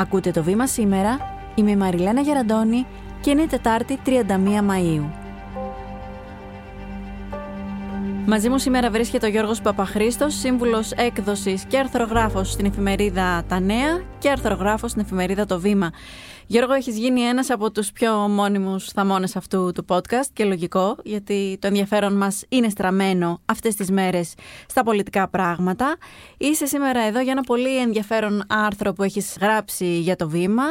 Ακούτε το βήμα σήμερα, είμαι η Μαριλένα Γεραντώνη και είναι Τετάρτη 31 Μαΐου. Μαζί μου σήμερα βρίσκεται ο Γιώργος Παπαχρήστος, σύμβουλος έκδοσης και αρθρογράφος στην εφημερίδα Τα Νέα και αρθρογράφος στην εφημερίδα Το Βήμα. Γιώργο, έχεις γίνει ένας από τους πιο μόνιμους θαμώνες αυτού του podcast και λογικό, γιατί το ενδιαφέρον μας είναι στραμμένο αυτές τις μέρες στα πολιτικά πράγματα. Είσαι σήμερα εδώ για ένα πολύ ενδιαφέρον άρθρο που έχεις γράψει για το βήμα,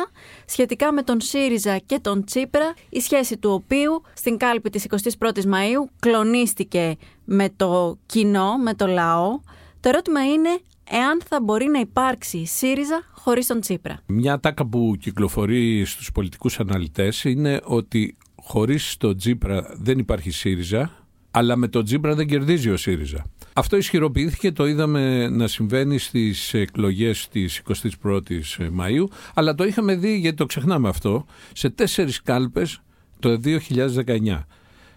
σχετικά με τον ΣΥΡΙΖΑ και τον Τσίπρα, η σχέση του οποίου στην κάλπη της 21ης Μαΐου κλονίστηκε με το κοινό, με το λαό. Το ερώτημα είναι εάν θα μπορεί να υπάρξει ΣΥΡΙΖΑ χωρίς τον Τσίπρα. Μια τάκα που κυκλοφορεί στους πολιτικούς αναλυτές είναι ότι χωρίς τον Τσίπρα δεν υπάρχει ΣΥΡΙΖΑ, αλλά με τον Τσίπρα δεν κερδίζει ο ΣΥΡΙΖΑ. Αυτό ισχυροποιήθηκε, το είδαμε να συμβαίνει στις εκλογές της 21ης Μαΐου, αλλά το είχαμε δει, γιατί το ξεχνάμε αυτό, σε τέσσερις κάλπες το 2019.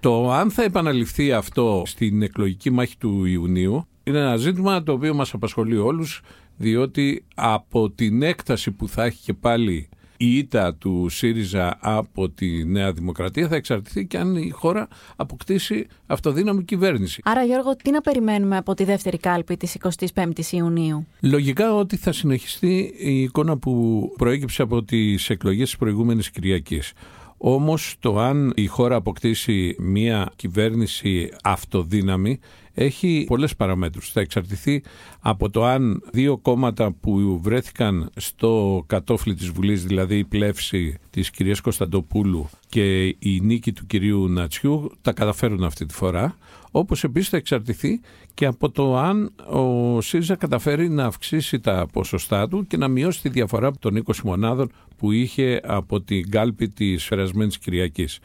Το αν θα επαναληφθεί αυτό στην εκλογική μάχη του Ιουνίου είναι ένα ζήτημα το οποίο μας απασχολεί όλους διότι από την έκταση που θα έχει και πάλι η ήττα του ΣΥΡΙΖΑ από τη Νέα Δημοκρατία θα εξαρτηθεί και αν η χώρα αποκτήσει αυτοδύναμη κυβέρνηση. Άρα Γιώργο, τι να περιμένουμε από τη δεύτερη κάλπη της 25ης Ιουνίου; Λογικά ότι θα συνεχιστεί η εικόνα που προέκυψε από τις εκλογές της προηγούμενης Κυριακής. Όμως το αν η χώρα αποκτήσει μια κυβέρνηση αυτοδύναμη έχει πολλές παραμέτρους. Θα εξαρτηθεί από το αν δύο κόμματα που βρέθηκαν στο κατόφλι της Βουλής, δηλαδή η πλεύση της κυρίας Κωνσταντοπούλου και η νίκη του κυρίου Νατσιού, τα καταφέρουν αυτή τη φορά. Όπως επίσης θα εξαρτηθεί και από το αν ο ΣΥΡΙΖΑ καταφέρει να αυξήσει τα ποσοστά του και να μειώσει τη διαφορά των 20 μονάδων που είχε από την κάλπη της περασμένης Κυριακής.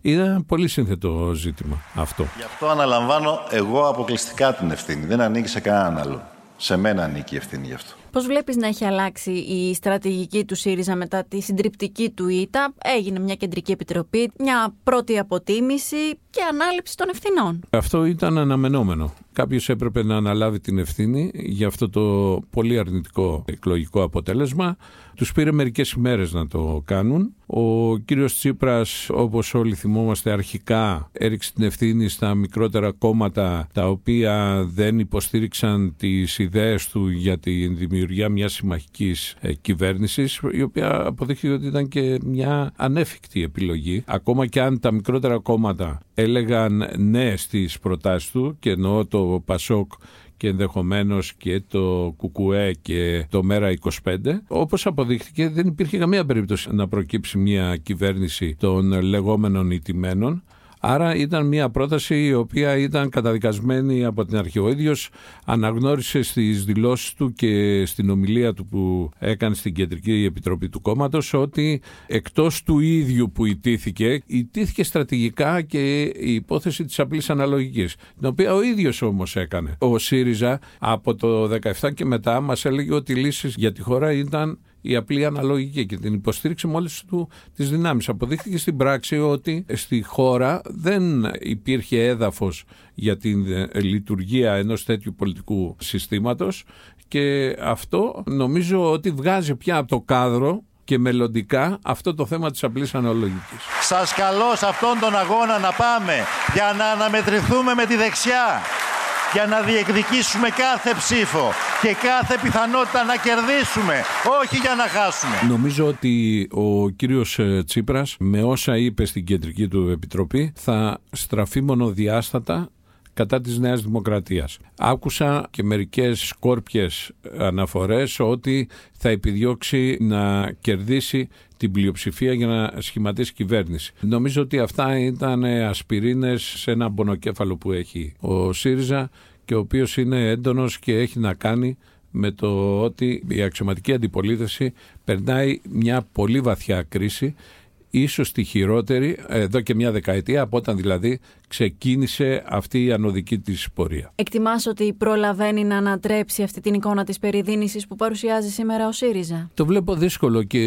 Είναι πολύ σύνθετο ζήτημα αυτό. Γι' αυτό αναλαμβάνω εγώ αποκλειστικά την ευθύνη. Δεν ανήκει σε κανέναν άλλο. Σε μένα ανήκει η ευθύνη γι' αυτό. Πώς βλέπεις να έχει αλλάξει η στρατηγική του ΣΥΡΙΖΑ μετά τη συντριπτική του ήττα. Έγινε μια κεντρική επιτροπή, μια πρώτη αποτίμηση και ανάληψη των ευθυνών. Αυτό ήταν αναμενόμενο. Κάποιος έπρεπε να αναλάβει την ευθύνη για αυτό το πολύ αρνητικό εκλογικό αποτέλεσμα. Τους πήρε μερικές ημέρες να το κάνουν. Ο κύριος Τσίπρας, όπως όλοι θυμόμαστε, αρχικά έριξε την ευθύνη στα μικρότερα κόμματα τα οποία δεν υποστήριξαν τις ιδέες του για την δημιουργία μιας συμμαχικής ε, κυβέρνησης, η οποία αποδείχθηκε ότι ήταν και μια ανέφικτη επιλογή. Ακόμα και αν τα μικρότερα κόμματα έλεγαν ναι στις προτάσεις του, και εννοώ το Πασόκ και ενδεχομένως και το Κουκουέ και το Μέρα 25. Όπως αποδείχθηκε, δεν υπήρχε καμία περίπτωση να προκύψει μια κυβέρνηση των λεγόμενων ιτημένων. Άρα ήταν μια πρόταση η οποία ήταν καταδικασμένη από την αρχή. Ο ίδιος αναγνώρισε στις δηλώσεις του και στην ομιλία του που έκανε στην Κεντρική Επιτροπή του κόμματος ότι εκτός του ίδιου που ιτήθηκε, ιτήθηκε στρατηγικά και η υπόθεση της απλής αναλογικής, την οποία ο ίδιος όμως έκανε. Ο ΣΥΡΙΖΑ από το 17 και μετά μας έλεγε ότι οι λύσεις για τη χώρα ήταν η απλή αναλογική και την υποστήριξε με όλες του τις δυνάμεις. Αποδείχθηκε στην πράξη ότι στη χώρα δεν υπήρχε έδαφος για την λειτουργία ενός τέτοιου πολιτικού συστήματος και αυτό νομίζω ότι βγάζει πια από το κάδρο και μελλοντικά αυτό το θέμα της απλής αναλογικής. Σας καλώ σε αυτόν τον αγώνα να πάμε για να αναμετρηθούμε με τη δεξιά για να διεκδικήσουμε κάθε ψήφο και κάθε πιθανότητα να κερδίσουμε, όχι για να χάσουμε. Νομίζω ότι ο κύριος ε, Τσίπρας με όσα είπε στην κεντρική του επιτροπή θα στραφεί μονοδιάστατα κατά της Νέας Δημοκρατίας. Άκουσα και μερικές σκόρπιες αναφορές ότι θα επιδιώξει να κερδίσει την πλειοψηφία για να σχηματίσει κυβέρνηση. Νομίζω ότι αυτά ήταν ασπιρίνες σε ένα μπονοκέφαλο που έχει ο ΣΥΡΙΖΑ και ο οποίος είναι έντονος και έχει να κάνει με το ότι η αξιωματική αντιπολίτευση περνάει μια πολύ βαθιά κρίση ίσως τη χειρότερη εδώ και μια δεκαετία από όταν δηλαδή ξεκίνησε αυτή η ανωδική της πορεία. Εκτιμάς ότι προλαβαίνει να ανατρέψει αυτή την εικόνα της περιδίνησης που παρουσιάζει σήμερα ο ΣΥΡΙΖΑ; Το βλέπω δύσκολο και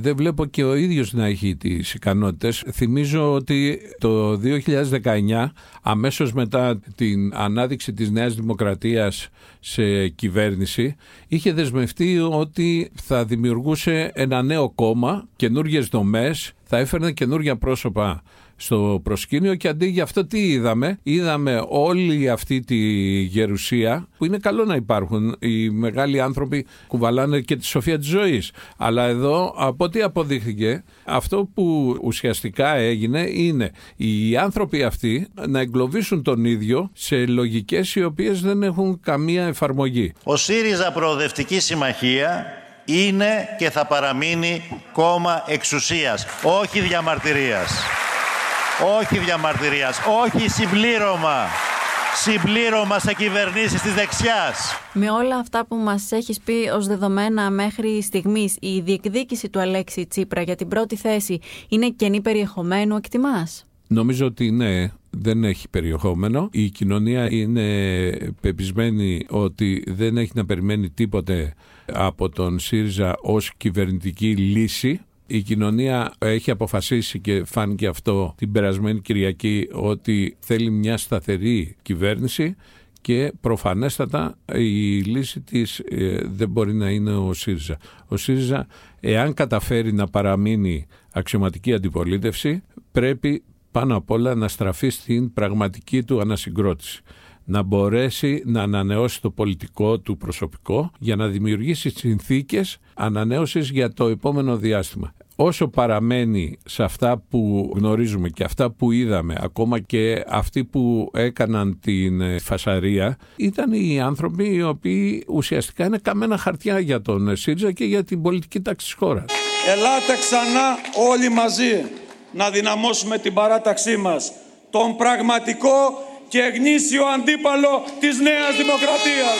δεν βλέπω και ο ίδιος να έχει τις ικανότητες. Θυμίζω ότι το 2019 αμέσως μετά την ανάδειξη της Νέας Δημοκρατίας σε κυβέρνηση είχε δεσμευτεί ότι θα δημιουργούσε ένα νέο κόμμα, καινούριε δομές, θα έφερνε καινούργια πρόσωπα στο προσκήνιο και αντί για αυτό τι είδαμε; Είδαμε όλη αυτή τη γερουσία που είναι καλό να υπάρχουν. Οι μεγάλοι άνθρωποι κουβαλάνε και τη σοφία της ζωής. Αλλά εδώ από ό,τι αποδείχθηκε αυτό που ουσιαστικά έγινε είναι οι άνθρωποι αυτοί να εγκλωβίσουν τον ίδιο σε λογικές οι οποίες δεν έχουν καμία εφαρμογή. Ο ΣΥΡΙΖΑ Προοδευτική Συμμαχία είναι και θα παραμείνει κόμμα εξουσίας, όχι διαμαρτυρίας. Όχι διαμαρτυρίας, όχι συμπλήρωμα. Συμπλήρωμα σε κυβερνήσεις της δεξιάς. Με όλα αυτά που μας έχεις πει ως δεδομένα μέχρι στιγμής, η διεκδίκηση του Αλέξη Τσίπρα για την πρώτη θέση είναι κενή περιεχομένου, εκτιμάς; Νομίζω ότι ναι, δεν έχει περιεχόμενο. Η κοινωνία είναι πεπισμένη ότι δεν έχει να περιμένει τίποτε από τον ΣΥΡΙΖΑ ως κυβερνητική λύση η κοινωνία έχει αποφασίσει και φάνηκε αυτό την περασμένη Κυριακή ότι θέλει μια σταθερή κυβέρνηση και προφανέστατα η λύση της ε, δεν μπορεί να είναι ο ΣΥΡΙΖΑ. Ο ΣΥΡΙΖΑ εάν καταφέρει να παραμείνει αξιωματική αντιπολίτευση πρέπει πάνω απ' όλα να στραφεί στην πραγματική του ανασυγκρότηση να μπορέσει να ανανεώσει το πολιτικό του προσωπικό για να δημιουργήσει συνθήκες ανανέωσης για το επόμενο διάστημα. Όσο παραμένει σε αυτά που γνωρίζουμε και αυτά που είδαμε, ακόμα και αυτοί που έκαναν την ε, φασαρία, ήταν οι άνθρωποι οι οποίοι ουσιαστικά είναι καμένα χαρτιά για τον ΣΥΡΙΖΑ και για την πολιτική τάξη της χώρας. Ελάτε ξανά όλοι μαζί να δυναμώσουμε την παράταξή μας, τον πραγματικό και γνήσιο αντίπαλο της Νέας Δημοκρατίας.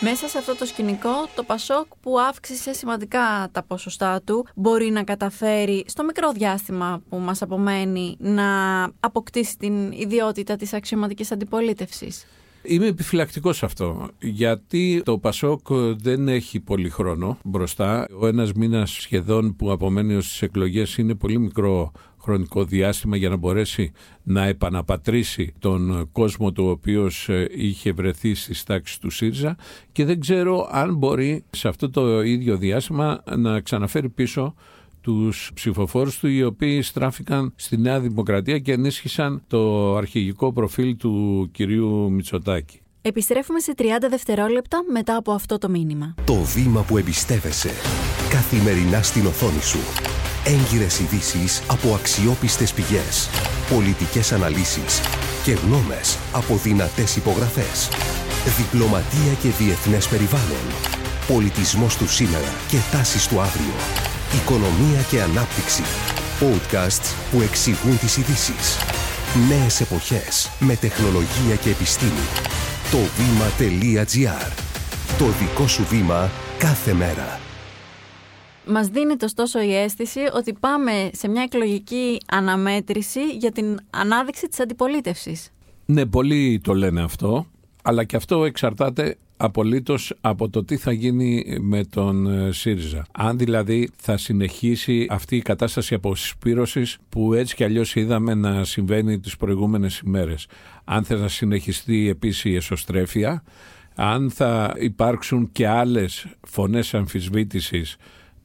Μέσα σε αυτό το σκηνικό, το Πασόκ που αύξησε σημαντικά τα ποσοστά του μπορεί να καταφέρει στο μικρό διάστημα που μας απομένει να αποκτήσει την ιδιότητα της αξιωματικής αντιπολίτευσης. Είμαι επιφυλακτικός σε αυτό, γιατί το Πασόκ δεν έχει πολύ χρόνο μπροστά. Ο ένας μήνας σχεδόν που απομένει ως τις εκλογές είναι πολύ μικρό χρονικό διάστημα για να μπορέσει να επαναπατρίσει τον κόσμο του ο οποίος ε, είχε βρεθεί στις τάξεις του ΣΥΡΙΖΑ και δεν ξέρω αν μπορεί σε αυτό το ίδιο διάστημα να ξαναφέρει πίσω τους ψηφοφόρους του οι οποίοι στράφηκαν στη Νέα Δημοκρατία και ενίσχυσαν το αρχηγικό προφίλ του κυρίου Μητσοτάκη. Επιστρέφουμε σε 30 δευτερόλεπτα μετά από αυτό το μήνυμα. Το βήμα που εμπιστεύεσαι καθημερινά στην οθόνη σου. Έγκυρες ειδήσεις από αξιόπιστες πηγές. Πολιτικές αναλύσεις και γνώμες από δυνατές υπογραφές. Διπλωματία και διεθνές περιβάλλον. Πολιτισμός του σήμερα και τάσεις του αύριο. Οικονομία και ανάπτυξη. Podcasts που εξηγούν τις ειδήσεις. Νέες εποχές με τεχνολογία και επιστήμη. Το βήμα.gr. Το δικό σου βήμα κάθε μέρα. Μας δίνεται ωστόσο η αίσθηση ότι πάμε σε μια εκλογική αναμέτρηση για την ανάδειξη της αντιπολίτευσης. Ναι, πολλοί το λένε αυτό, αλλά και αυτό εξαρτάται απολύτως από το τι θα γίνει με τον ε, ΣΥΡΙΖΑ. Αν δηλαδή θα συνεχίσει αυτή η κατάσταση αποσυσπήρωσης που έτσι κι αλλιώς είδαμε να συμβαίνει τις προηγούμενες ημέρες. Αν θα συνεχιστεί επίσης η εσωστρέφεια, αν θα υπάρξουν και άλλες φωνές αμφισβήτησης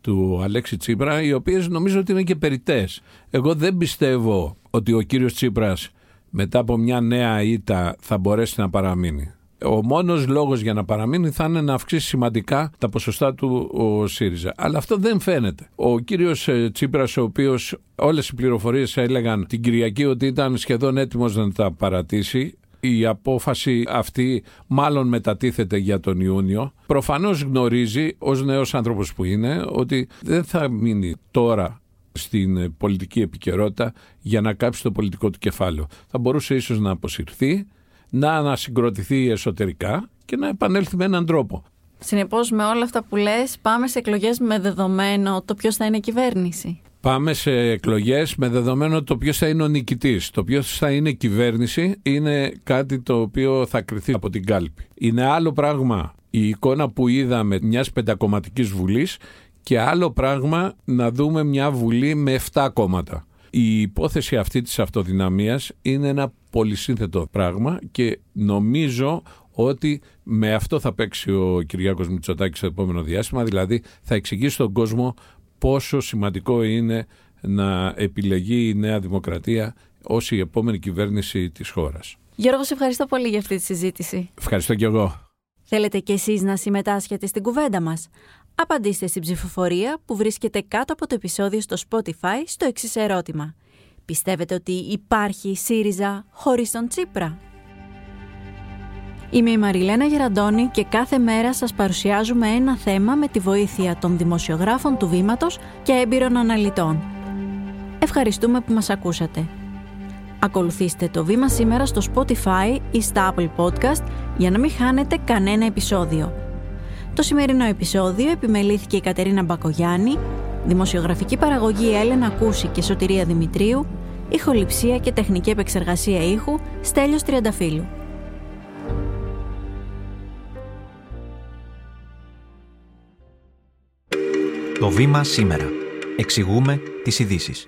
του Αλέξη Τσίπρα, οι οποίες νομίζω ότι είναι και περιτές. Εγώ δεν πιστεύω ότι ο κύριος Τσίπρας μετά από μια νέα ήττα θα μπορέσει να παραμείνει. Ο μόνος λόγος για να παραμείνει θα είναι να αυξήσει σημαντικά τα ποσοστά του ο ΣΥΡΙΖΑ. Αλλά αυτό δεν φαίνεται. Ο κύριος ε, Τσίπρας, ο οποίος όλες οι πληροφορίες έλεγαν την Κυριακή ότι ήταν σχεδόν έτοιμος να τα παρατήσει, η απόφαση αυτή μάλλον μετατίθεται για τον Ιούνιο. Προφανώς γνωρίζει ως νέος άνθρωπος που είναι ότι δεν θα μείνει τώρα στην πολιτική επικαιρότητα για να κάψει το πολιτικό του κεφάλαιο. Θα μπορούσε ίσως να αποσυρθεί, να ανασυγκροτηθεί εσωτερικά και να επανέλθει με έναν τρόπο. Συνεπώς με όλα αυτά που λες πάμε σε εκλογές με δεδομένο το ποιος θα είναι κυβέρνηση. Πάμε σε εκλογές με δεδομένο το ποιος θα είναι ο νικητής. Το ποιος θα είναι κυβέρνηση είναι κάτι το οποίο θα κριθεί από την κάλπη. Είναι άλλο πράγμα η εικόνα που είδαμε μιας πεντακομματικής βουλής και άλλο πράγμα να δούμε μια βουλή με 7 κόμματα. Η υπόθεση αυτή της αυτοδυναμίας είναι ένα πολυσύνθετο πράγμα και νομίζω ότι με αυτό θα παίξει ο Κυριάκος Μητσοτάκης στο επόμενο διάστημα, δηλαδή θα εξηγήσει στον κόσμο πόσο σημαντικό είναι να επιλεγεί η Νέα Δημοκρατία ως η επόμενη κυβέρνηση της χώρας. Γιώργο, σε ευχαριστώ πολύ για αυτή τη συζήτηση. Ευχαριστώ και εγώ. Θέλετε κι εσείς να συμμετάσχετε στην κουβέντα μας; Απαντήστε στην ψηφοφορία που βρίσκεται κάτω από το επεισόδιο στο Spotify στο εξής ερώτημα. Πιστεύετε ότι υπάρχει ΣΥΡΙΖΑ χωρίς τον Τσίπρα; Είμαι η Μαριλένα Γεραντώνη και κάθε μέρα σας παρουσιάζουμε ένα θέμα με τη βοήθεια των δημοσιογράφων του Βήματος και έμπειρων αναλυτών. Ευχαριστούμε που μας ακούσατε. Ακολουθήστε το Βήμα σήμερα στο Spotify ή στα Apple Podcast για να μην χάνετε κανένα επεισόδιο. Το σημερινό επεισόδιο επιμελήθηκε η Κατερίνα Μπακογιάννη, δημοσιογραφική παραγωγή Έλενα Κούση και Σωτηρία Δημητρίου, ηχοληψία και τεχνική επεξεργασία ήχου Στέλιος Τριανταφύλου. Το βήμα σήμερα. Εξηγούμε τις ειδήσεις.